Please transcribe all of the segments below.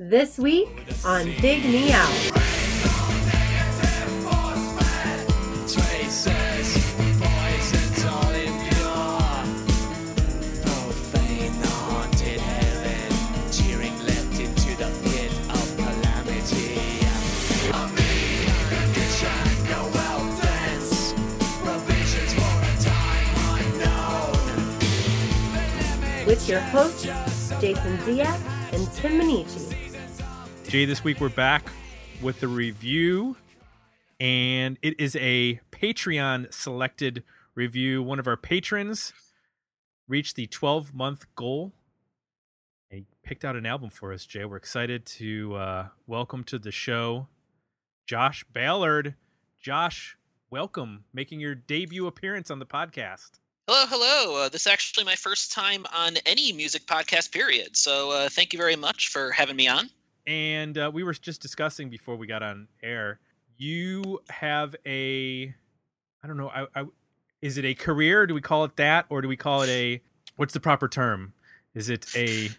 This week on Dig Me Out. With your hosts, Jason Ziak and Tim Minneci. Jay, this week we're back with the review, and it is a Patreon selected review. One of our patrons reached the 12 month goal. He picked out an album for us, Jay. We're excited to uh, welcome to the show Josh Ballard. Josh, welcome, making your debut appearance on the podcast. Hello, hello. Uh, this is actually my first time on any music podcast, period. So uh, thank you very much for having me on. And uh, we were just discussing before we got on air. You have a, I don't know, I, I, is it a career? Do we call it that, or do we call it a? What's the proper term? Is it a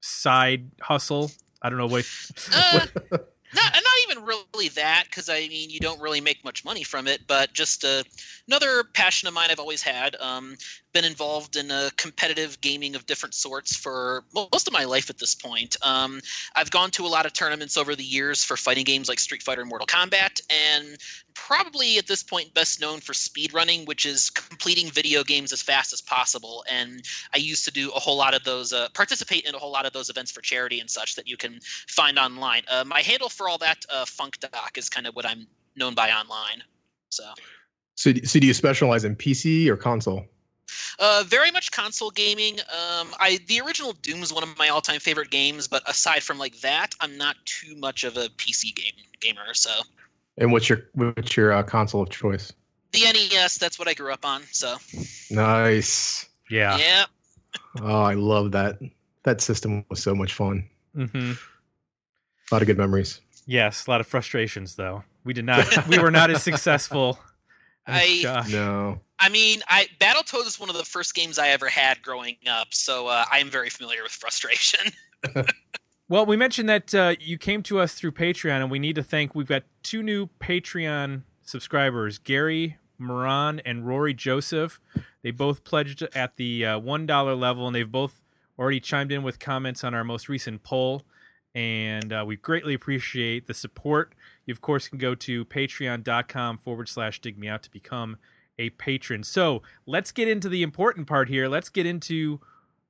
side hustle? I don't know what. Uh, not, not really that, because I mean, you don't really make much money from it, but just uh, another passion of mine I've always had. Um, been involved in uh, competitive gaming of different sorts for most of my life at this point. Um, I've gone to a lot of tournaments over the years for fighting games like Street Fighter and Mortal Kombat, and probably at this point best known for speedrunning, which is completing video games as fast as possible. And I used to do a whole lot of those, uh, participate in a whole lot of those events for charity and such that you can find online. Uh, my handle for all that, uh, Funk Doc, is kind of what I'm known by online. So. So, so do you specialize in PC or console? Uh, very much console gaming. Um, I the original Doom is one of my all-time favorite games, but aside from like that, I'm not too much of a PC game gamer. So. And what's your what's your uh, console of choice? The NES. That's what I grew up on. So. Nice. Yeah. Yeah. Oh, I love that. That system was so much fun. Mm-hmm. A lot of good memories. Yes, a lot of frustrations though. We did not. we were not as successful. I- Josh. No. I mean, I Battletoads is one of the first games I ever had growing up, so uh, I am very familiar with frustration. Well, we mentioned that uh, you came to us through Patreon, and we need to thank. We've got two new Patreon subscribers, Gary Moran and Rory Joseph. They both pledged at the uh, one dollar level, and they've both already chimed in with comments on our most recent poll. And uh, we greatly appreciate the support. You, of course, can go to patreon.com forward slash dig me out to become a patron. So let's get into the important part here. Let's get into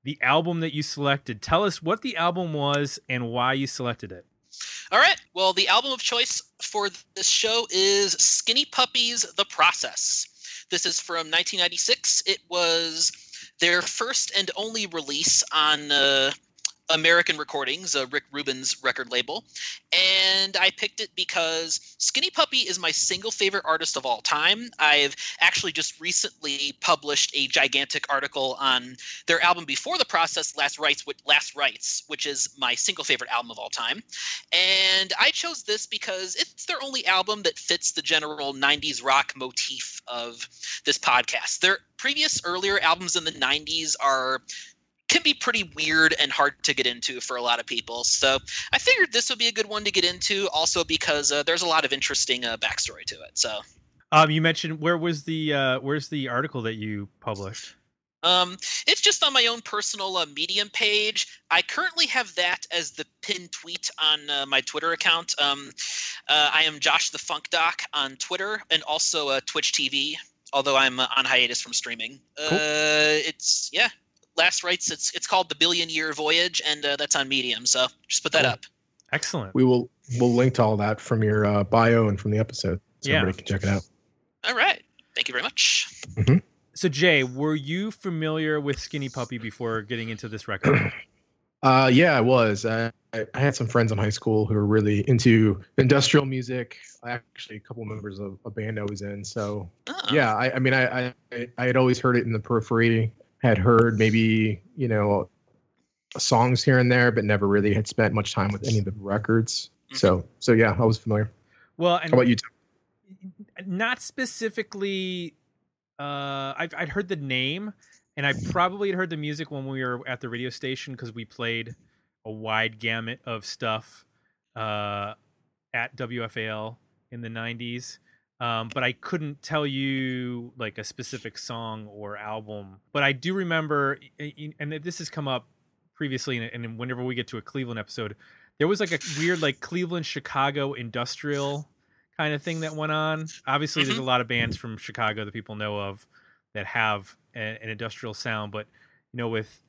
the album that you selected. Tell us what the album was and why you selected it. All right. Well, the album of choice for this show is Skinny Puppy's: The Process. This is from 1996. It was their first and only release on uh, American Recordings, Rick Rubin's record label. And I picked it because Skinny Puppy is my single favorite artist of all time. I've actually just recently published a gigantic article on their album before the process, Last Rights, Last Rights, which is my single favorite album of all time. And I chose this because it's their only album that fits the general 90s rock motif of this podcast. Their previous earlier albums in the 90s are can be pretty weird and hard to get into for a lot of people. So I figured this would be a good one to get into, also because uh, there's a lot of interesting uh, backstory to it. So Um, you mentioned where was the uh, where's the article that you published? um, it's just on my own personal uh, Medium page. I currently have that as the pinned tweet on uh, my Twitter account. Um, uh, I am Josh the Funk Doc on Twitter and also uh, Twitch TV. Although I'm uh, on hiatus from streaming, Cool. uh, it's yeah. Last rights. It's it's called the Billion Year Voyage, and uh, that's on Medium. So just put that Cool. up. Excellent. We will we'll link to all that from your uh, bio and from the episode, so Yeah. everybody can check it out. All right. Thank you very much. So Jay, were you familiar with Skinny Puppy before getting into this record? Uh, yeah, I was. I, I I had some friends in high school who were really into industrial music. I actually, a couple members of a band I was in. So Oh. yeah, I, I mean, I, I I had always heard it in the periphery. Had heard maybe you know songs here and there, but never really had spent much time with any of the records. So so yeah, I was familiar. Well, and How about you? Tim? not specifically. Uh, I've I'd heard the name, and I probably had heard the music when we were at the radio station because we played a wide gamut of stuff uh, at WFAL in the 90s. Um, but I couldn't tell you like a specific song or album. But I do remember, and this has come up previously, and whenever we get to a Cleveland episode, there was like a weird like Cleveland Chicago industrial kind of thing that went on. Obviously, mm-hmm. there's a lot of bands from Chicago that people know of that have a, an industrial sound, but you know, with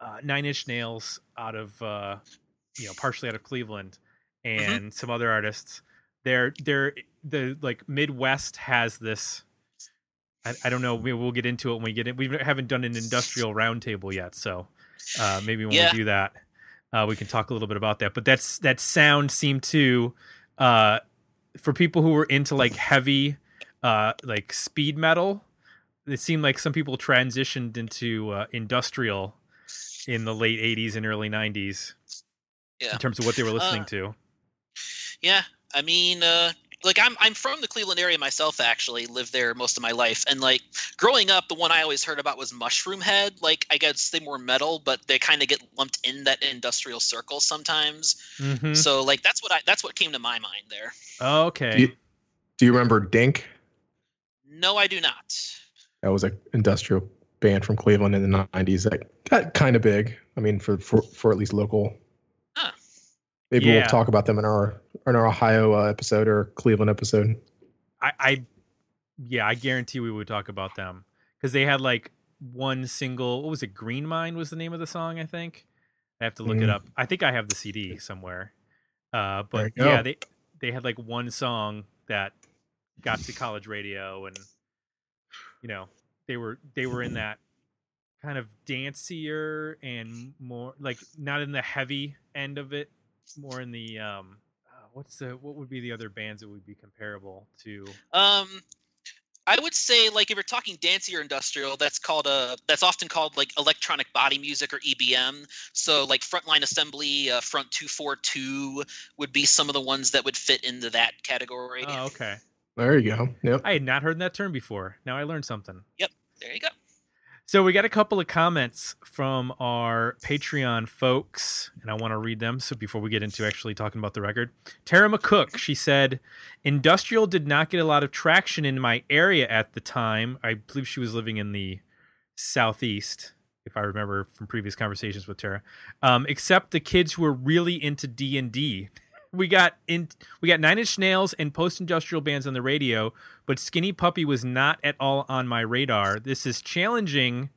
uh, Nine Inch Nails out of uh, you know partially out of Cleveland mm-hmm. and mm-hmm. some other artists, they're they're the like Midwest has this. I, I don't know. We, will get into it when we get in. We haven't done an industrial roundtable yet, so uh, maybe when yeah. we do that, uh, we can talk a little bit about that. But that's that sound seemed to uh, for people who were into like heavy uh like speed metal it seemed like some people transitioned into uh, industrial in the late 80s and early 90s yeah. in terms of what they were listening uh, to yeah i mean uh like I'm I'm from the Cleveland area myself actually lived there most of my life and like growing up the one I always heard about was Mushroomhead like I guess they were metal but they kind of get lumped in that industrial circle sometimes. Mm-hmm. so like that's what I that's what came to my mind there. Oh, okay. Do you, do you remember Dink? No I do not. That was an industrial band from Cleveland in the 90s that got kind of big. I mean for for for at least local huh. Maybe yeah. we'll talk about them in our in our Ohio uh, episode or Cleveland episode. I, I, yeah, I guarantee we would talk about them because they had like one single. What was it? Green Mind was the name of the song. I think. I have to look mm. it up. I think I have the CD somewhere. Uh, but yeah, they they had like one song that got to college radio, and you know they were they were in that kind of dancier and more like not in the heavy end of it, more in the um what's the what would be the other bands that would be comparable to? Um, I would say like if you're talking dancey or industrial, that's called a that's often called like electronic body music or EBM. So like Frontline Assembly, uh, Front Two Four Two would be some of the ones that would fit into that category. Oh, okay. There you go. Yep. I had not heard that term before. Now I learned something. Yep. There you go. So we got a couple of comments from our Patreon folks, and I want to read them. So before we get into actually talking about the record, Tara McCook, she said, "Industrial did not get a lot of traction in my area at the time. I believe she was living in the southeast, if I remember from previous conversations with Tara. Um, except the kids who were really into D and D." we got in we got Nine Inch Nails and post industrial bands on the radio, but Skinny Puppy was not at all on my radar. This is challenging.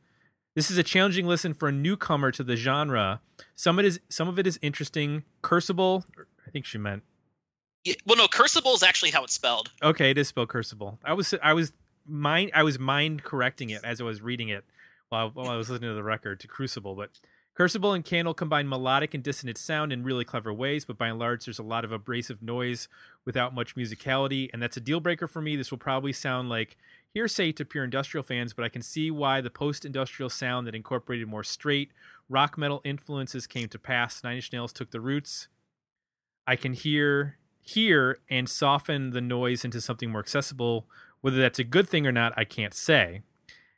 This is a challenging listen for a newcomer to the genre. Some of it is some of it is interesting. Curcible, I think she meant. Yeah, well, no, curcible is actually how it's spelled. Okay, it is spelled curcible. I was I was mind I was mind correcting it as I was reading it while while I was listening to the record to Crucible, but Curcible and Candle combine melodic and dissonant sound in really clever ways, but by and large, there's a lot of abrasive noise without much musicality, and that's a deal breaker for me. This will probably sound like hearsay to pure industrial fans, but I can see why the post industrial sound that incorporated more straight rock metal influences came to pass. Nine Inch Nails took the roots. I can hear hear and soften the noise into something more accessible. Whether that's a good thing or not, I can't say.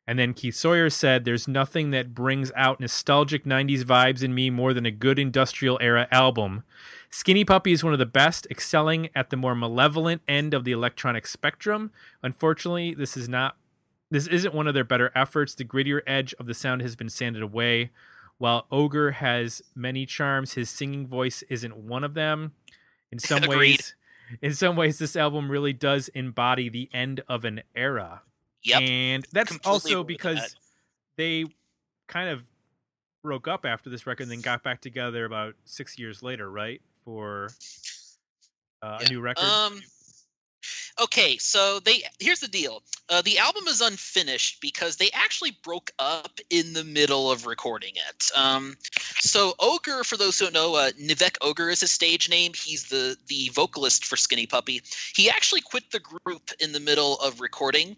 And then Keith Sawyer said, There's nothing that brings out nostalgic 90s vibes in me more than a good industrial era album. Skinny Puppy is one of the best, excelling at the more malevolent end of the electronic spectrum. Unfortunately, this is not this isn't one of their better efforts. The grittier edge of the sound has been sanded away. While Ogre has many charms, his singing voice isn't one of them. In some ways, in some ways, this album really does embody the end of an era. Yep. And that's Completely also because that. they kind of broke up after this record and then got back together about six years later, right? For uh, yeah. a new record. Um, okay, so they here's the deal. Uh, the album is unfinished because they actually broke up in the middle of recording it. Um, so Ogre, for those who don't know, uh, Nivek Ogre is his stage name. He's the the vocalist for Skinny Puppy. He actually quit the group in the middle of recording,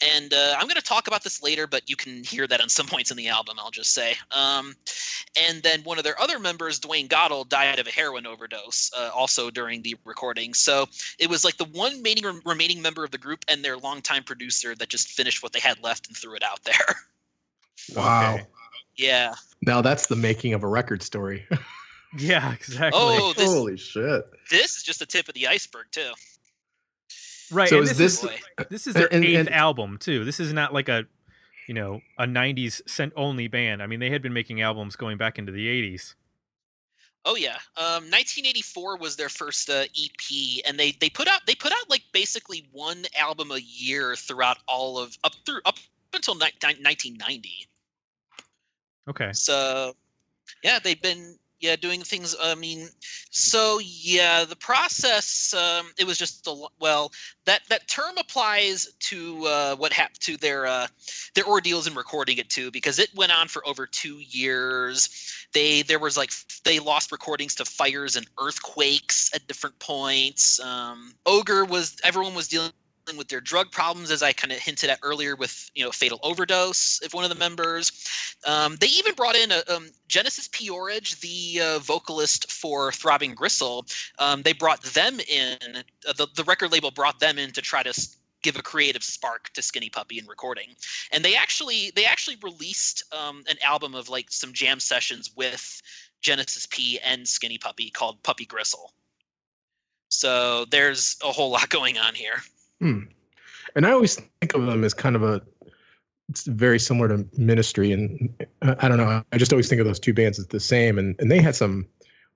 and uh, I'm going to talk about this later, but you can hear that on some points in the album. I'll just say. Um, and then one of their other members, Dwayne Goettel, died of a heroin overdose, uh, also during the recording. So it was like the one remaining remaining member of the group and their longtime producer that just finished what they had left and threw it out there. Wow. Yeah. Now that's the making of a record story. Yeah, exactly. Oh, this Holy shit! this is just the tip of the iceberg too. right. So and is this, this- is this is their and- eighth and- album too. This is not like a you know a '90s cent only band. I mean, they had been making albums going back into the '80s. Oh yeah, um, 1984 was their first uh, EP, and they they put out they put out like basically one album a year throughout all of up through up until ni- ni- 1990. Okay. So yeah, they've been yeah doing things. I mean, so yeah, the process um, it was just a well that that term applies to uh, what happened to their uh, their ordeals in recording it too because it went on for over two years. They there was like they lost recordings to fires and earthquakes at different points. Um, Ogre was everyone was dealing with their drug problems as i kind of hinted at earlier with you know fatal overdose if one of the members um, they even brought in a, um, Genesis P-Orridge, the uh, vocalist for Throbbing Gristle. Um, they brought them in. Uh, the, the record label brought them in to try to give a creative spark to Skinny Puppy in recording. And they actually they actually released um, an album of like some jam sessions with Genesis P and Skinny Puppy called Puppy Gristle. So there's a whole lot going on here. Hmm. And I always think of them as kind of a. It's very similar to Ministry, and uh, I don't know. I just always think of those two bands as the same, and and they had some,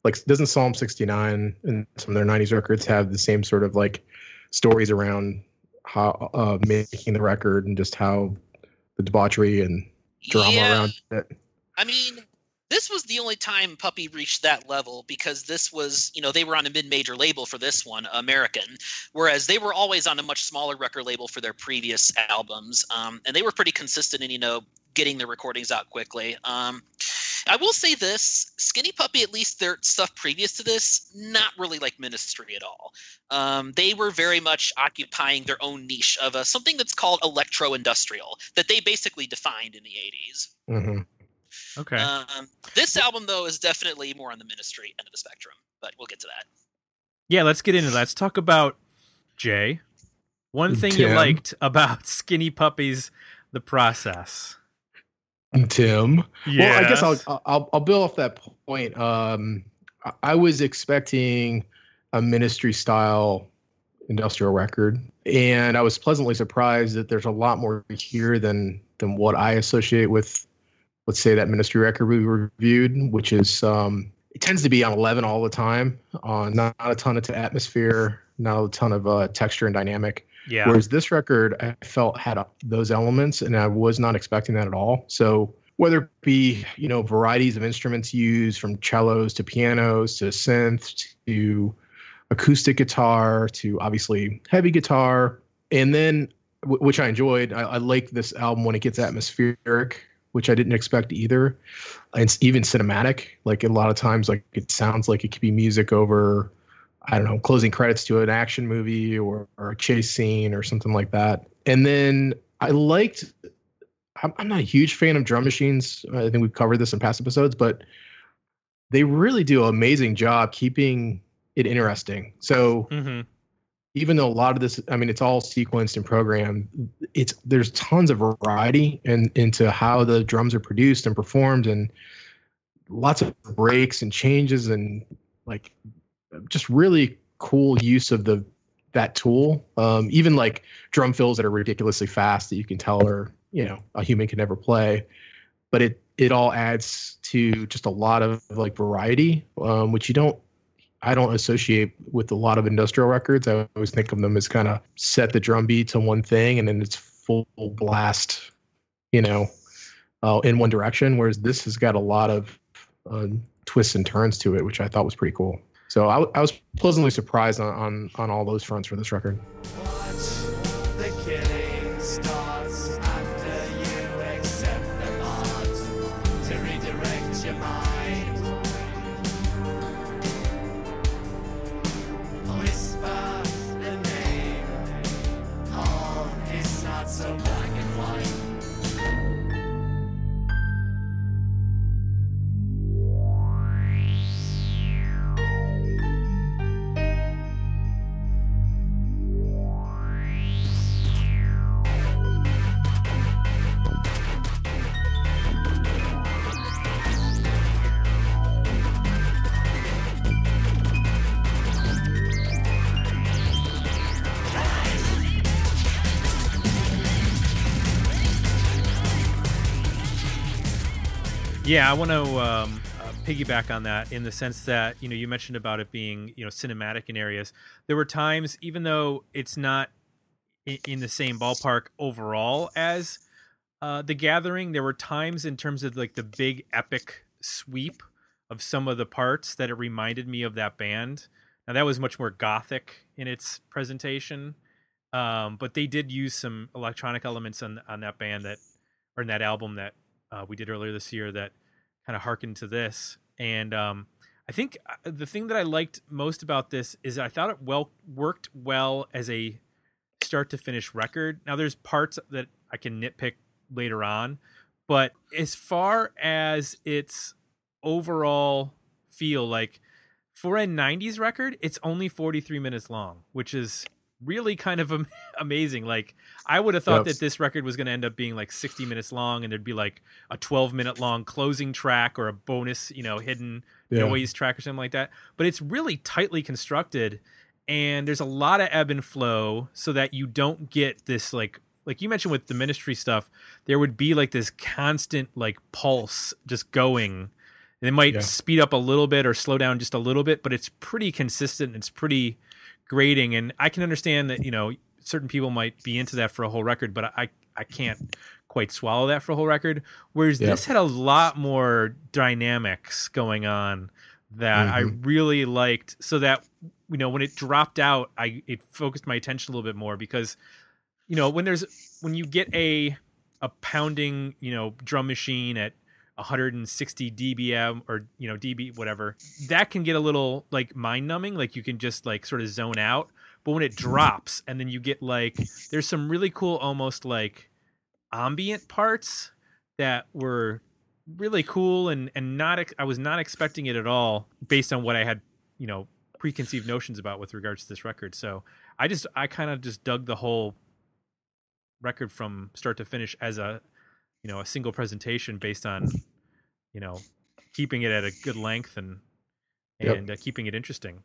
like, doesn't Psalm sixty nine and some of their '90s records have the same sort of like stories around how uh, making the record and just how the debauchery and drama Yeah. around it. I mean, this was the only time Puppy reached that level because this was, you know, they were on a mid-major label for this one, American, whereas they were always on a much smaller record label for their previous albums, um, and they were pretty consistent in, you know, getting the recordings out quickly. Um, I will say this: Skinny Puppy, at least their stuff previous to this, not really like Ministry at all. Um, they were very much occupying their own niche of uh, something that's called electro-industrial that they basically defined in the '80s. hmm Okay. Um, this album, though, is definitely more on the Ministry end of the spectrum, but we'll get to that. yeah, let's get into that. Let's talk about Jay. One thing you liked about Skinny Puppy's, the process. Tim. Yeah. Well, I guess I'll, I'll I'll build off that point. Um, I- I was expecting a ministry style industrial record, and I was pleasantly surprised that there's a lot more here than than what I associate with, let's say that ministry record we reviewed, which is um, it tends to be on 11 all the time, on not, not a ton of atmosphere, not a ton of uh, texture and dynamic. Yeah. Whereas this record, I felt had uh, those elements, and I was not expecting that at all. So whether it be you know varieties of instruments used, from cellos to pianos to synth to acoustic guitar to obviously heavy guitar, and then wh- which I enjoyed. I, I like this album when it gets atmospheric, which I didn't expect either. It's even cinematic. Like a lot of times, like it sounds like it could be music over I don't know, closing credits to an action movie or, or a chase scene or something like that. And then I liked, I'm, I'm not a huge fan of drum machines. I think we've covered this in past episodes, but they really do an amazing job keeping it interesting. So hmm even though a lot of this, I mean, it's all sequenced and programmed, it's there's tons of variety and into how the drums are produced and performed, and lots of breaks and changes and like just really cool use of the that tool. Um, even like drum fills that are ridiculously fast that you can tell are you know a human can never play, but it it all adds to just a lot of like variety, um, which you don't I don't associate with a lot of industrial records. I always think of them as kind of set the drum beat to one thing and then it's full blast, you know, uh, in one direction. Whereas this has got a lot of uh, twists and turns to it, which I thought was pretty cool. So I was pleasantly surprised on, on on all those fronts for this record. Yeah, I want to um, uh, piggyback on that in the sense that you know you mentioned about it being you know cinematic in areas. There were times, even though it's not in, the same ballpark overall as uh, the Gathering, there were times in terms of like the big epic sweep of some of the parts that it reminded me of that band. Now that was much more gothic in its presentation, um, but they did use some electronic elements on on that band that or in that album that uh, we did earlier this year that kind of harkened to this. And um, I think uh, the thing that I liked most about this is I thought it well worked well as a start to finish record. Now there's parts that I can nitpick later on, but as far as its overall feel like for a 90s record, it's only 43 minutes long, which is really kind of am- amazing. Like I would have thought that this record was going to end up being like 60 minutes long and there'd be like a 12 minute long closing track or a bonus, you know, hidden Yeah. noise track or something like that. But it's really tightly constructed and there's a lot of ebb and flow so that you don't get this like like you mentioned with the ministry stuff, there would be like this constant like pulse just going. It might Yeah. speed up a little bit or slow down just a little bit, but it's pretty consistent. It's pretty grading, and I can understand that you know certain people might be into that for a whole record, but I I can't quite swallow that for a whole record. Whereas Yeah. this had a lot more dynamics going on that I Mhm. really liked, so that you know when it dropped out, I it focused my attention a little bit more because you know when there's when you get a a pounding you know drum machine at 160 dBm or you know dB whatever that can get a little like mind numbing like you can just like sort of zone out. But when it drops and then you get like there's some really cool almost like ambient parts that were really cool and and not I was not expecting it at all based on what I had you know preconceived notions about with regards to this record. So I just I kind of just dug the whole record from start to finish as a you know a single presentation based on you know keeping it at a good length and Yep. and uh, keeping it interesting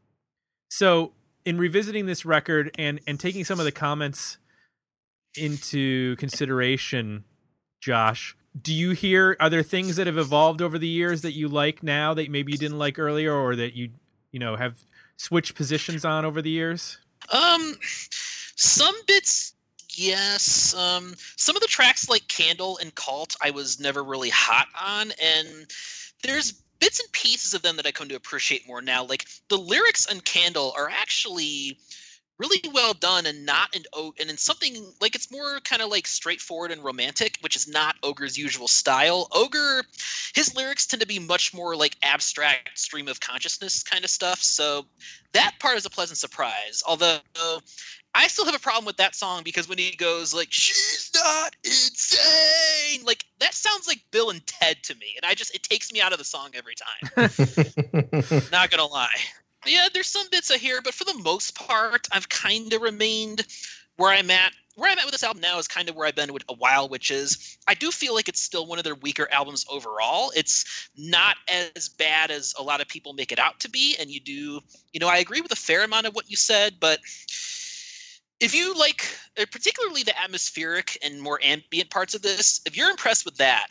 so in revisiting this record and and taking some of the comments into consideration josh do you hear are there things that have evolved over the years that you like now that maybe you didn't like earlier or that you you know have switched positions on over the years Um, some bits, yes. Um, some of the tracks like Candle and Cult, I was never really hot on, and there's bits and pieces of them that I come to appreciate more now. Like the lyrics on Candle are actually really well done and not in o- and in something like it's more kind of like straightforward and romantic which is not ogre's usual style. Ogre his lyrics tend to be much more like abstract stream of consciousness kind of stuff so that part is a pleasant surprise. Although i still have a problem with that song because when he goes like she's not insane like that sounds like bill and ted to me and i just it takes me out of the song every time. Not gonna lie. Yeah, there's some bits I hear, but for the most part, I've kind of remained where I'm at. Where I'm at with this album now is kind of where I've been with a while, which is I do feel like it's still one of their weaker albums overall. It's not as bad as a lot of people make it out to be, and you do, you know, I agree with a fair amount of what you said, but if you like, uh, particularly the atmospheric and more ambient parts of this, if you're impressed with that,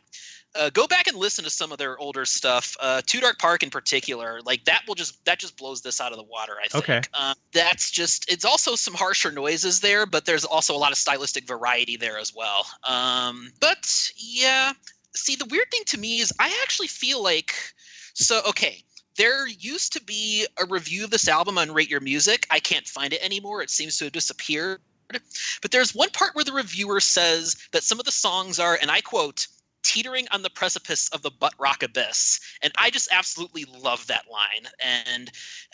uh, go back and listen to some of their older stuff. Uh, Too Dark Park in particular, like that will just that just blows this out of the water. I think. Okay. Um, that's just it's also some harsher noises there, but there's also a lot of stylistic variety there as well. Um, but yeah, see the weird thing to me is I actually feel like so okay. There used to be a review of this album on Rate Your Music. I can't find it anymore. It seems to have disappeared. But there's one part where the reviewer says that some of the songs are, and I quote, teetering on the precipice of the butt rock abyss. And I just absolutely love that line. And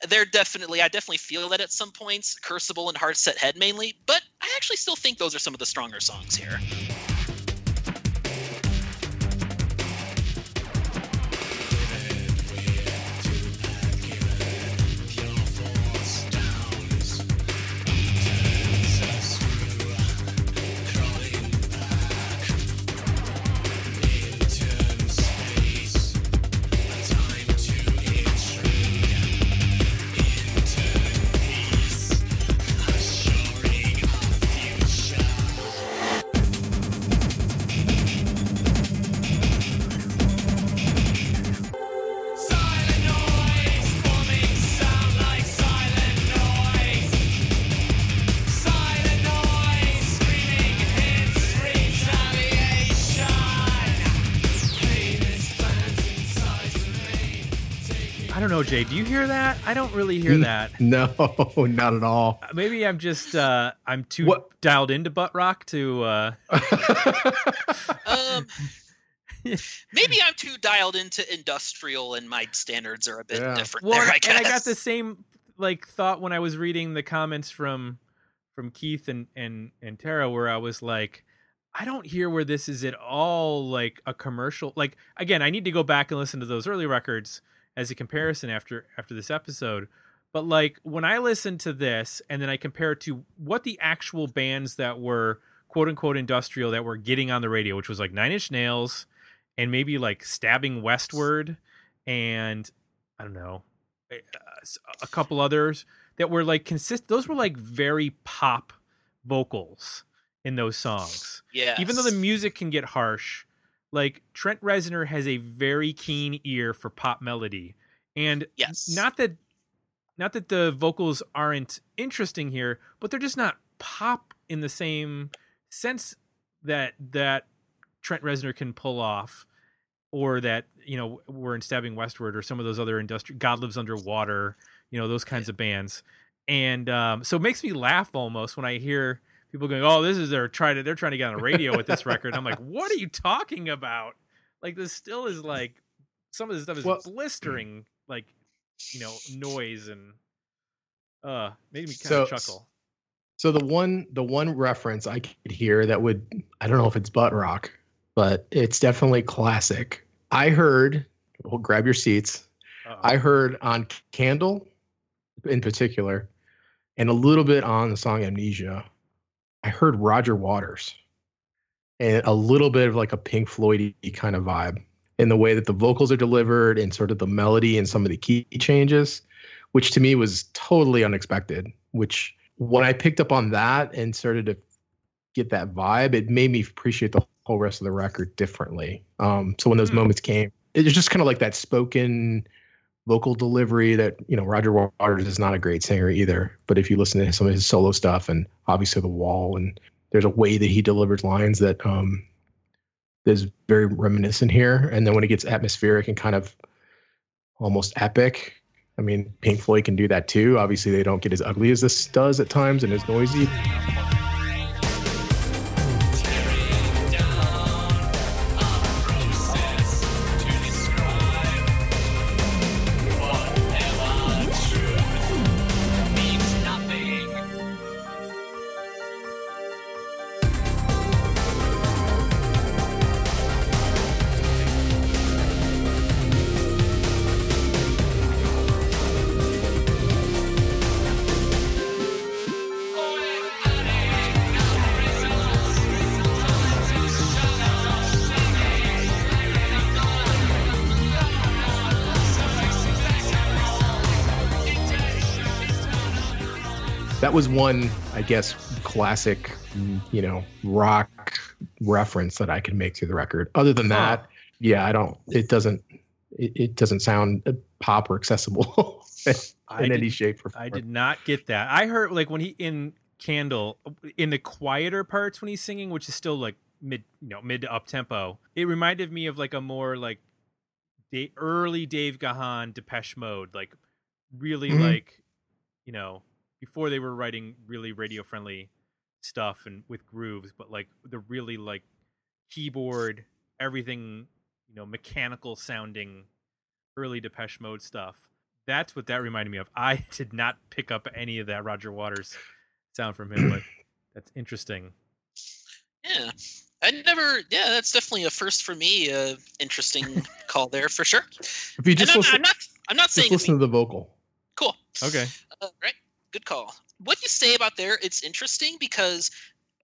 they're definitely, I definitely feel that at some points, Curcible and Hardset Head mainly, but I actually still think those are some of the stronger songs here. I don't really hear that. No, not at all. Maybe I'm just uh I'm too What- dialed into butt rock to uh Um, maybe I'm too dialed into industrial, and my standards are a bit Yeah. different well, there. I and. I got the same like thought when I was reading the comments from from Keith and and and Tara where I was like I don't hear where this is at all like a commercial like again I need to go back and listen to those early records as a comparison after after this episode but like when I listen to this and then I compare it to what the actual bands that were quote unquote industrial that were getting on the radio which was like Nine Inch Nails and maybe like Stabbing Westward and I don't know a- a couple others that were like consist those were like very pop vocals in those songs yeah. even though the music can get harsh like trent reznor has a very keen ear for pop melody. And yes, not that not that the vocals aren't interesting here but they're just not pop in the same sense that that trent reznor can pull off or that you know we're in stabbing westward or some of those other industry god lives underwater you know those kinds of bands. And um, so it makes me laugh almost when i hear people going oh this is their try to they're trying to get on the radio with this record i'm like what are you talking about like this still is like some of this stuff is Well- blistering like you know noise and uh made me kind So- of chuckle So the one the one reference I could hear that would I don't know if it's butt rock, but it's definitely classic. I heard well grab your seats. Uh-oh. I heard on Candle in particular, and a little bit on the song Amnesia. I heard Roger Waters and a little bit of like a Pink Floyd kind of vibe in the way that the vocals are delivered and sort of the melody and some of the key changes, which to me was totally unexpected. Which when I picked up on that and started to get that vibe, it made me appreciate the whole rest of the record differently. Um, so when those Hmm. moments came, it was just kind of like that spoken vocal delivery that you know Roger Waters is not a great singer either. But if you listen to some of his solo stuff and obviously the Wall and there's a way that he delivers lines that um is very reminiscent here. And then when it gets atmospheric and kind of almost epic, I mean Pink Floyd can do that too. Obviously they don't get as ugly as this does at times and as noisy. Was one, I guess, classic, you know, rock reference that I could make to the record. Other than that, yeah, I don't. It doesn't. It, it doesn't sound uh, pop or accessible I in any did- shape or I did not get that. I heard like when he in Candle in the quieter parts when he's singing, which is still like mid, you know, mid to up tempo. It reminded me of like a more like the early Dave Gahan Depeche Mode, like really Mhm. like you know before they were writing really radio friendly stuff and with grooves, but like the really like keyboard everything you know mechanical sounding early Depeche Mode stuff. That's what that reminded me of. I did not pick up any of that Roger Waters sound from him, but that's interesting. Yeah. I never. Yeah, that's definitely a first for me. Uh, interesting call there for sure. If you And just I'm, listen, I'm not. I'm not saying it's listen to the vocal. cool. Okay. Uh, right. Good call. What you say about there, it's interesting because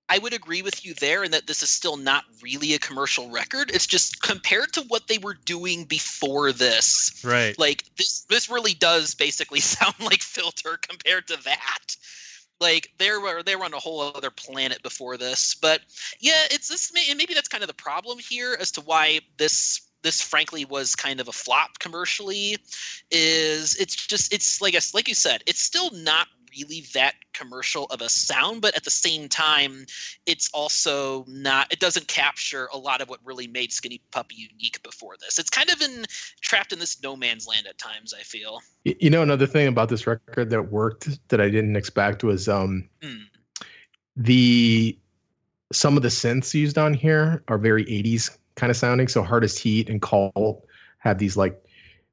I would agree with you there in that this is still not really a commercial record. It's just compared to what they were doing before this. Right. Like this this really does basically sound like filter compared to that. Like they were they were on a whole other planet before this. But yeah, it's this and maybe that's kind of the problem here as to why this this frankly was kind of a flop commercially is it's just it's like I like you said it's still not really that commercial of a sound, but at the same time, it's also not. It doesn't capture a lot of what really made Skinny Puppy unique before this. It's kind of in trapped in this no man's land at times. I feel. You know, another thing about this record that worked that I didn't expect was um Hmm. the some of the synths used on here are very 80s kind of sounding. So Hardset Head and Cult have these like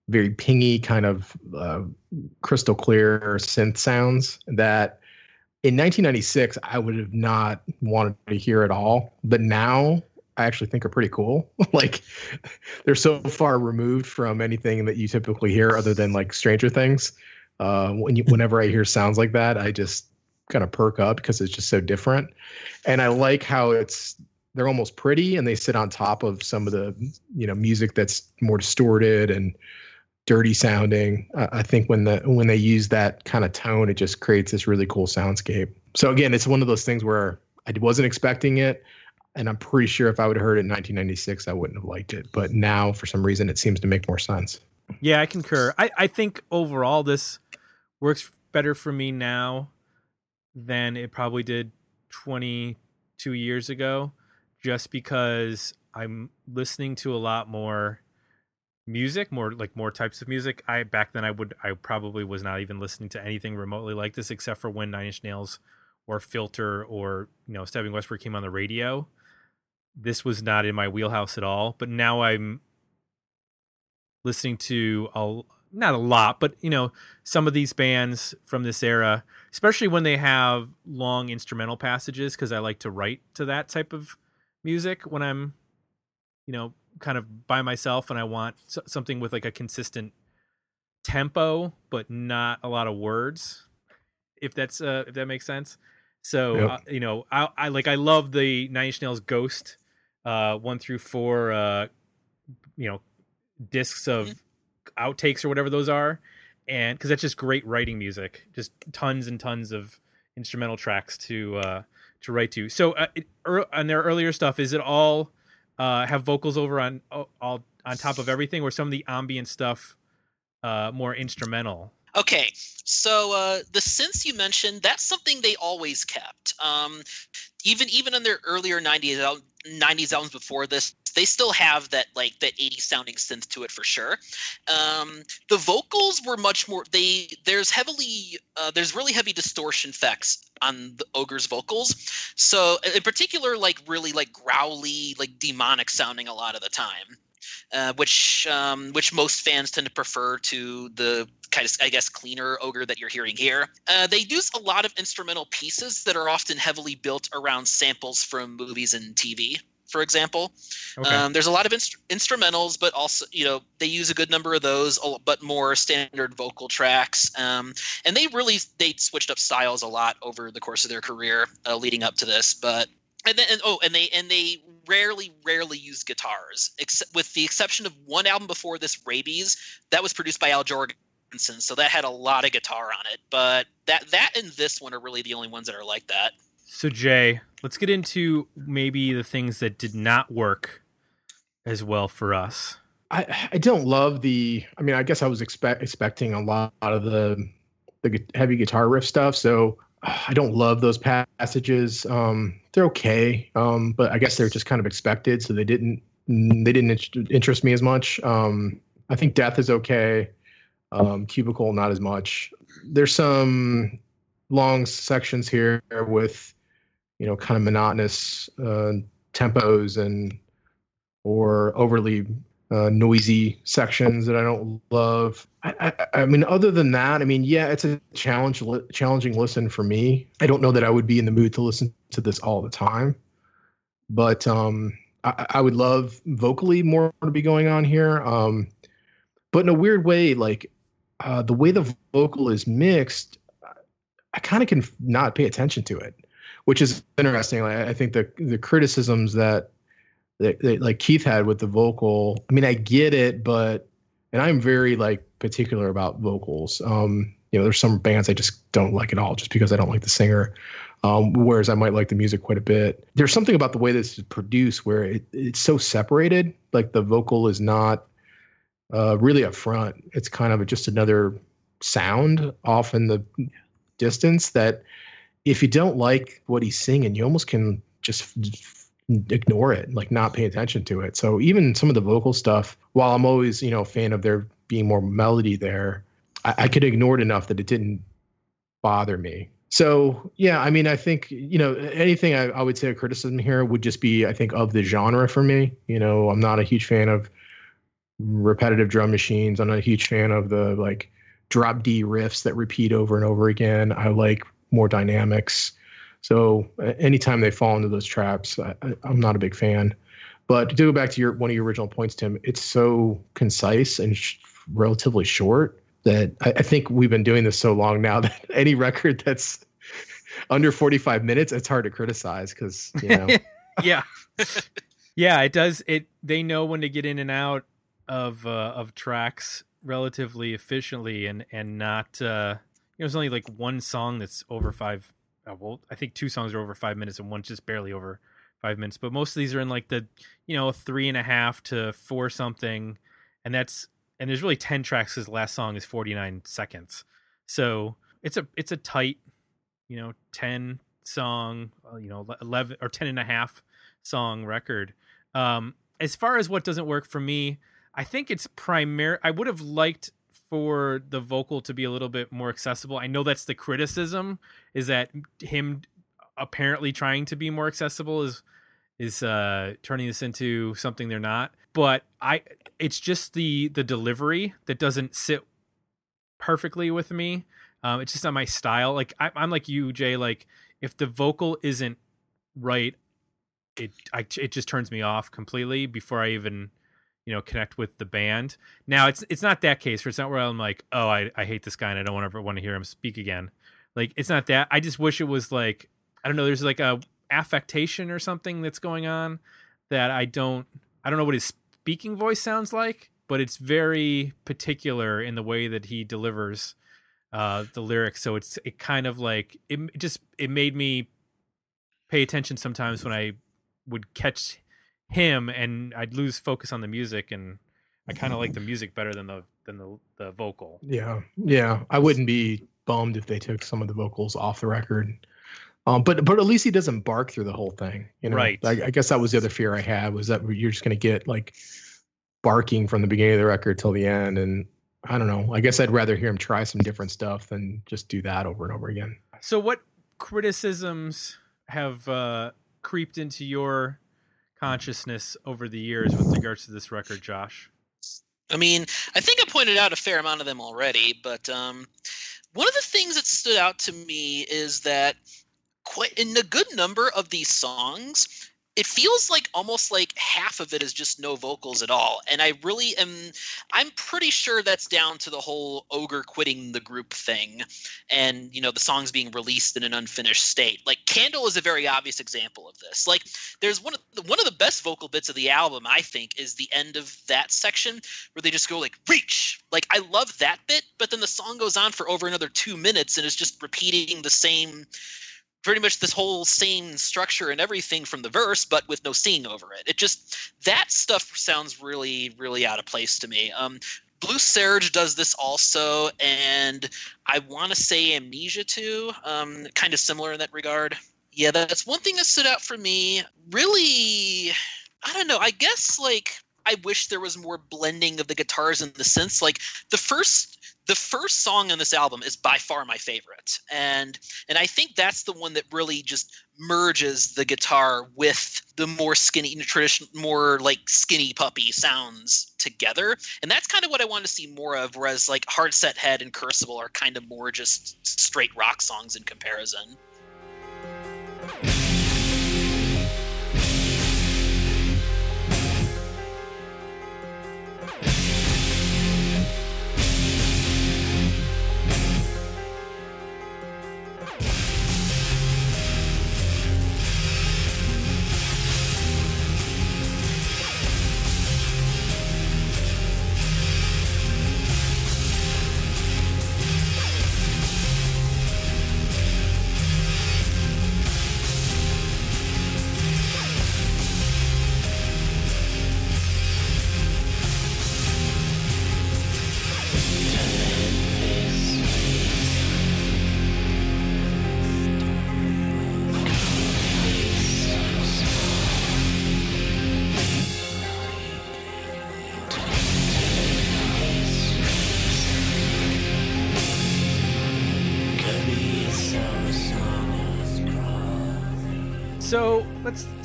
very pingy kind of uh, crystal clear synth sounds that in 1996 I would have not wanted to hear at all, but now I actually think are pretty cool. like they're so far removed from anything that you typically hear other than like Stranger Things. Uh, when you, whenever I hear sounds like that, I just kind of perk up because it's just so different. And I like how it's they're almost pretty and they sit on top of some of the you know music that's more distorted and dirty sounding. I think when the when they use that kind of tone, it just creates this really cool soundscape. So again, it's one of those things where I wasn't expecting it, and I'm pretty sure if I would have heard it in 1996, I wouldn't have liked it. But now, for some reason, it seems to make more sense. Yeah, I concur. I, I think overall this works better for me now than it probably did 22 years ago, just because I'm listening to a lot more music, more like more types of music. I back then I would I probably was not even listening to anything remotely like this except for when Nine Inch Nails or Filter or you know Stabbing Westward came on the radio. This was not in my wheelhouse at all, but now I'm listening to a not a lot, but you know, some of these bands from this era, especially when they have long instrumental passages because I like to write to that type of music when I'm you know, kind of by myself and I want something with like a consistent tempo but not a lot of words if that's uh if that makes sense. So, Yep. uh, you know, I I like I love the Nine Inch Nails Ghost uh 1 through 4 uh you know, discs of outtakes or whatever those are and cuz that's just great writing music just tons and tons of instrumental tracks to uh to write to so uh, it, er, on their earlier stuff is it all uh have vocals over on all on top of everything or some of the ambient stuff uh more instrumental Okay, so uh, the synths you mentioned, that's something they always kept. Um, even even in their earlier 90s, al- 90s albums before this, they still have that like that 80s sounding synth to it for sure. Um, the vocals were much more. They there's heavily uh, there's really heavy distortion effects on the ogre's vocals. So in particular, like really like growly, like demonic sounding a lot of the time. Uh, which um, which most fans tend to prefer to the kind of I guess cleaner ogre that you're hearing here. Uh, they use a lot of instrumental pieces that are often heavily built around samples from movies and TV. For example, okay um, there's a lot of instru- instrumentals, but also you know they use a good number of those, but more standard vocal tracks. Um, and they really they switched up styles a lot over the course of their career uh, leading up to this. But and then and, oh, and they and they rarely rarely use guitars, except with the exception of one album before this, Rabies, that was produced by Al Jourgensen, so that had a lot of guitar on it. But that that and this one are really the only ones that are like that. so jay let's get into maybe the things that did not work as well for us I I don't love the. I mean, I guess I was expect expecting a lot of the the heavy guitar riff stuff. So uh, I don't love those passages. Um, they're okay, um, but I guess they're just kind of expected. So they didn't they didn't interest me as much. Um, I think Death is okay. Um, Cubicle not as much. There's some long sections here with you know kind of monotonous uh, tempos and or overly uh, noisy sections that I don't love. I, I, I mean, other than that, I mean, yeah, it's a challenge, li- challenging listen for me. I don't know that I would be in the mood to listen to this all the time, but um, I, I would love vocally more to be going on here. Um, but in a weird way, like uh, the way the vocal is mixed, I kind of can not pay attention to it, which is interesting. Like, I think the the criticisms that that, that like Keith had with the vocal. I mean, I get it, but and I'm very like particular about vocals. Um, you know, there's some bands I just don't like at all, just because I don't like the singer. Um, whereas I might like the music quite a bit. There's something about the way this is produced where it, it's so separated. Like the vocal is not uh, really up front. It's kind of just another sound off in the distance that if you don't like what he's singing, you almost can just ignore it, like not pay attention to it. So even some of the vocal stuff, while I'm always, you know, a fan of there being more melody there, I, I could ignore it enough that it didn't bother me. So yeah, I mean, I think you know anything I, I would say a criticism here would just be I think of the genre for me. You know, I'm not a huge fan of repetitive drum machines. I'm not a huge fan of the like drop D riffs that repeat over and over again. I like more dynamics. So anytime they fall into those traps, I, I'm not a big fan. But to go back to your one of your original points, Tim, it's so concise and sh- relatively short that I, I think we've been doing this so long now that any record that's under 45 minutes, it's hard to criticize because you know. yeah. yeah, it does it they know when to get in and out of uh, of tracks relatively efficiently and and not uh you know there's only like one song that's over 5 uh, well I think two songs are over 5 minutes and one's just barely over 5 minutes but most of these are in like the you know three and a half to four something and that's and there's really 10 tracks the last song is 49 seconds. So it's a it's a tight you know 10 song uh, you know 11 or 10 and a half song record. Um as far as what doesn't work for me i think it's primary i would have liked for the vocal to be a little bit more accessible. I know that's the criticism is that him apparently trying to be more accessible is is uh turning this into something they're not. But i it's just the the delivery that doesn't sit perfectly with me. Um it's just not my style. Like I, i'm like you jay like if the vocal isn't right it I, it just turns me off completely before i even you know connect with the band. Now it's it's not that case where it's not where i'm like oh i, I hate this guy and i don't ever want to hear him speak again. Like it's not that. I just wish it was like i don't know there's like a affectation or something that's going on that i don't i don't know what his speaking voice sounds like but it's very particular in the way that he delivers uh the lyrics. So it's it kind of like it just it made me pay attention sometimes when i would catch him and i'd lose focus on the music and i kind of like the music better than the than the the vocal Yeah, yeah. I wouldn't be bummed if they took some of the vocals off the record. Um, but but at least he doesn't bark through the whole thing. You know? Right. I, I guess that was the other fear I had was that you're just going to get like barking from the beginning of the record till the end, and I don't know. I guess I'd rather hear him try some different stuff than just do that over and over again. so what criticisms have uh creeped into your consciousness over the years with regards to this record josh? I mean, I think I pointed out a fair amount of them already, but um, one of the things that stood out to me is that quite in a good number of these songs, it feels like almost like half of it is just no vocals at all. And I really am I'm pretty sure that's down to the whole ogre quitting the group thing and you know the songs being released in an unfinished state. Like Candle is a very obvious example of this. Like there's one of the, one of the best vocal bits of the album I think is the end of that section where they just go like reach. Like I love that bit, but then the song goes on for over another 2 minutes and is just repeating the same pretty much this whole same structure and everything from the verse, but with no singing over it. It just that stuff sounds really, really out of place to me. Um, Blue Serge does this also, and I want to say Amnesia too, um, kind of similar in that regard. Yeah, that's one thing that stood out for me. Really, I don't know. I guess like I wish there was more blending of the guitars and the synths. Like the first the first song on this album is by far my favorite. And and i think that's the one that really just merges the guitar with the more skinny tradition more like skinny puppy sounds together. And that's kind of what i want to see more of whereas like Hardset Head and curcible are kind of more just straight rock songs in comparison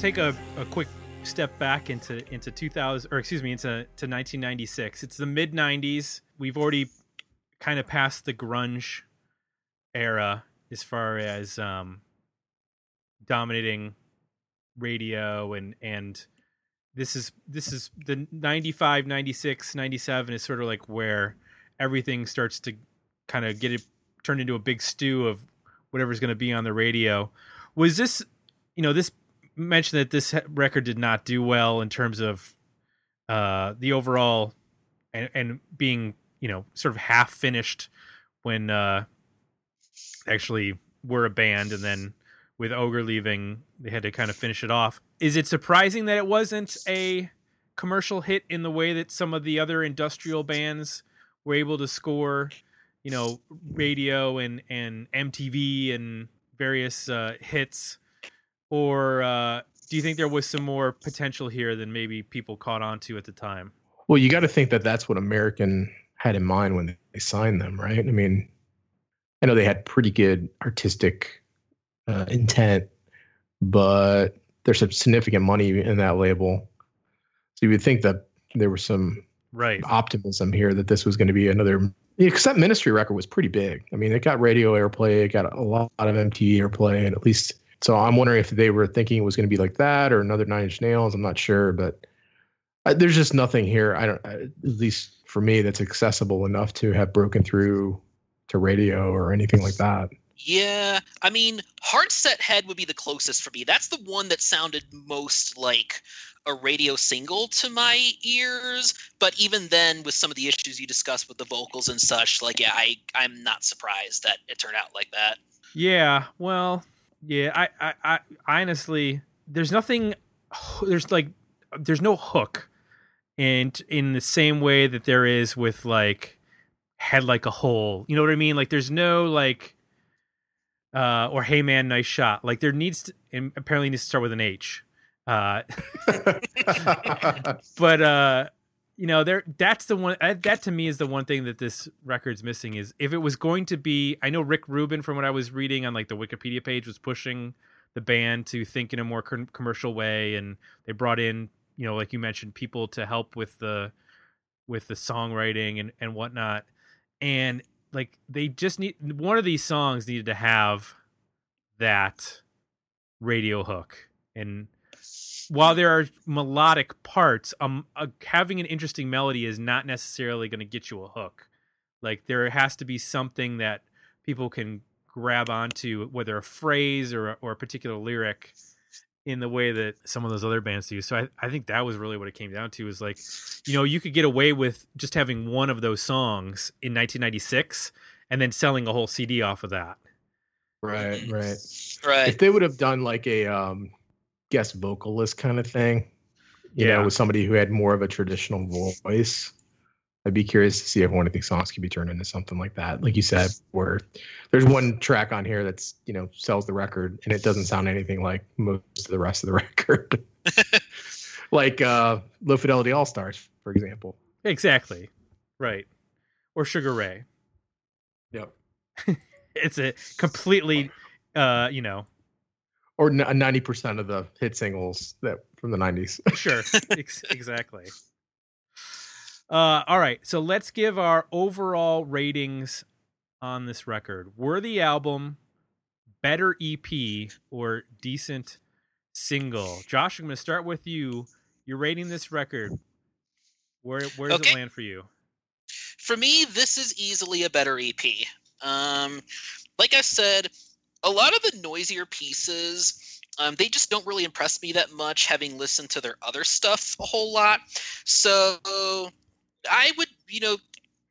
take a, a quick step back into into 2000 or excuse me into to 1996. It's the mid 90s. We've already kind of passed the grunge era as far as um, dominating radio and and this is this is the 95 96 97 is sort of like where everything starts to kind of get it turned into a big stew of whatever's going to be on the radio was this you know this mentioned that this record did not do well in terms of uh the overall and, and being you know sort of half finished when uh actually were a band and then with ogre leaving they had to kind of finish it off. Is it surprising that it wasn't a commercial hit in the way that some of the other industrial bands were able to score you know radio and and mtv and various uh hits or uh do you think there was some more potential here than maybe people caught on to at the time Well, you got to think that that's what American had in mind when they signed them, right? I mean, I know they had pretty good artistic uh, intent, but there's some significant money in that label. So you would think that there was some right optimism here that this was going to be another. Because that Ministry record was pretty big. I mean, it got radio airplay, it got a lot of MTV airplay, and at least so I'm wondering if they were thinking it was going to be like that or another Nine Inch Nails. I'm not sure, but I, there's just nothing here. I don't, uh, at least for me, that's accessible enough to have broken through to radio or anything like that. Yeah, I mean, Hardset Head would be the closest for me. That's the one that sounded most like a radio single to my ears. But even then, with some of the issues you discussed with the vocals and such, like, yeah, I I'm not surprised that it turned out like that. Yeah, well, yeah, I, I, I honestly, there's nothing, there's like, there's no hook, and in the same way that there is with like, head like a hole, you know what I mean? Like, there's no like, uh, or hey man, nice shot. Like, there needs to, and apparently needs to start with an H, uh, but uh, you know, there that's the one that to me is the one thing that this record's missing is if it was going to be. I know Rick Rubin from what I was reading on like the Wikipedia page was pushing the band to think in a more com- commercial way, and they brought in you know like you mentioned people to help with the with the songwriting and and whatnot, and like they just need one of these songs needed to have that radio hook and while there are melodic parts, um, uh, having an interesting melody is not necessarily going to get you a hook. Like there has to be something that people can grab onto, whether a phrase or or a particular lyric, in the way that some of those other bands do. So I, I think that was really what it came down to. Is like, you know, you could get away with just having one of those songs in 1996 and then selling a whole CD off of that. right, right. Right. If they would have done like a um, guest vocalist kind of thing, you Yeah. know, with somebody who had more of a traditional voice, I'd be curious to see if one of these songs could be turned into something like that. Like you said, where there's one track on here that's you know sells the record, and it doesn't sound anything like most of the rest of the record. like uh, Lo Fidelity Allstars, for example. Exactly, right. Or Sugar Ray. Yep. It's a completely, uh, you know, Or ninety percent of the hit singles that from the '90s. sure. Ex- exactly. Uh all right. So let's give our overall ratings on this record. Worthy album better ep or decent single? Josh i'm going to start with you. You're rating this record. Where where does it land for you? For me, this is easily a better EP. Um, like I said, a lot of the noisier pieces, um, they just don't really impress me that much, having listened to their other stuff a whole lot. So I would, you know,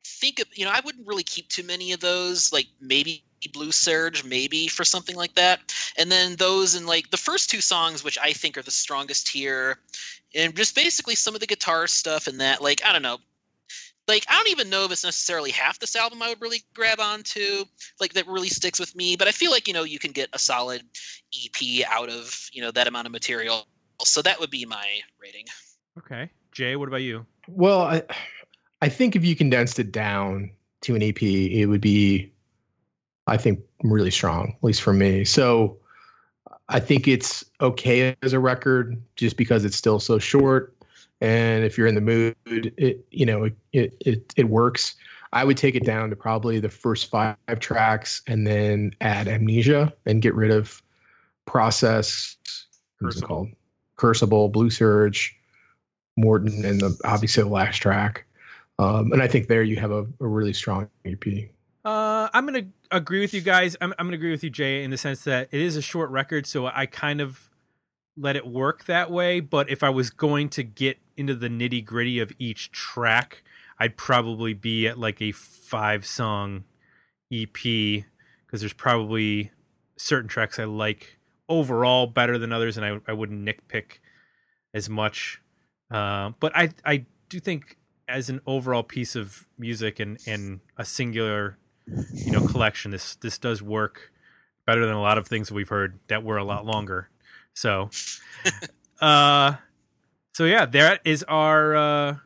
think of, you know, I wouldn't really keep too many of those. Like maybe Blue Serge, maybe for something like that. And then those in like the first two songs, which I think are the strongest here, and just basically some of the guitar stuff and that. Like I don't know, like I don't even know if it's necessarily half this album I would really grab onto, like that really sticks with me. But I feel like you know you can get a solid EP out of you know that amount of material. So that would be my rating. okay jay what about you Well, I, I think if you condensed it down to an EP, it would be, I think, really strong, at least for me. So I think it's okay as a record just because it's still so short. And if you're in the mood, it you know it it it, works. I would take it down to probably the first five tracks and then add Amnesia and get rid of Process. What's it called? Curcible, Blue Serge, Morter, and the obviously the last track. Um, and I think there you have a, a really strong EP. Uh, I'm gonna agree with you guys. I'm, I'm gonna agree with you, Jay, in the sense that it is a short record, so I kind of let it work that way. But if I was going to get into the nitty gritty of each track, I'd probably be at like a five song EP because there's probably certain tracks I like overall better than others, and I I wouldn't nitpick as much. Uh, but I I do think as an overall piece of music and and a singular you know collection this this does work better than a lot of things we've heard that were a lot longer so uh so yeah that is our uh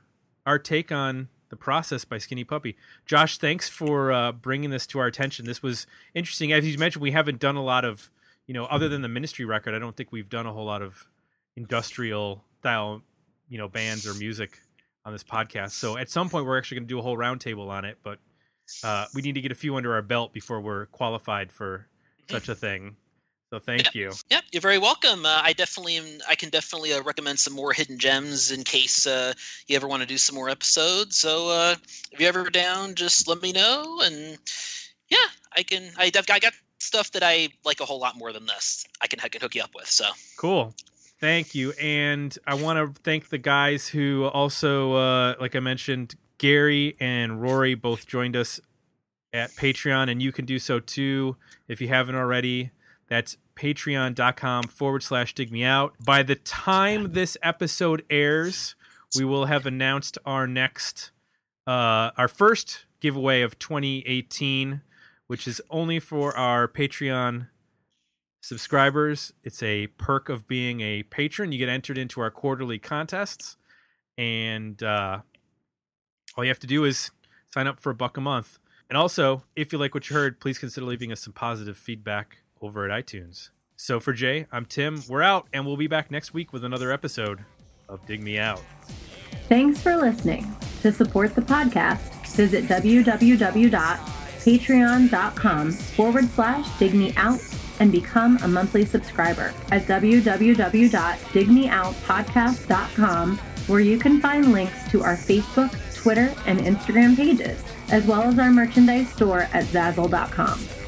our take on the process by skinny puppy. Josh thanks for uh bringing this to our attention. This was interesting. As you mentioned we haven't done a lot of you know other than the ministry record i don't think we've done a whole lot of industrial style you know bands or music on this podcast. So at some point we're actually going to do a whole roundtable on it but uh, we need to get a few under our belt before we're qualified for such a thing. So thank you. Yeah, you're very welcome. Uh, I definitely, am, I can definitely uh, recommend some more hidden gems in case uh, you ever want to do some more episodes. So uh, if you're ever down, just let me know. And yeah, I can. I, I've got, I got stuff that I like a whole lot more than this. I can I can hook you up with. So Cool. Thank you. And I want to thank the guys who also, uh, like I mentioned, Gary and Rory both joined us at Patreon, and you can do so too if you haven't already. That's patreon.com forward slash dig me out. By the time this episode airs, we will have announced our next, uh, our first giveaway of 2018, which is only for our Patreon subscribers. It's a perk of being a patron. You get entered into our quarterly contests, and uh, all you have to do is sign up for a buck a month. And also, if you like what you heard, please consider leaving us some positive feedback over at iTunes. So for Jay, I'm Tim. We're out, and we'll be back next week with another episode of Dig Me Out. Thanks for listening. To support the podcast, visit www.patreon.com forward slash dig me out and become a monthly subscriber at www.digmeoutpodcast.com where you can find links to our Facebook, Twitter, and Instagram pages, as well as our merchandise store at zazzle.com.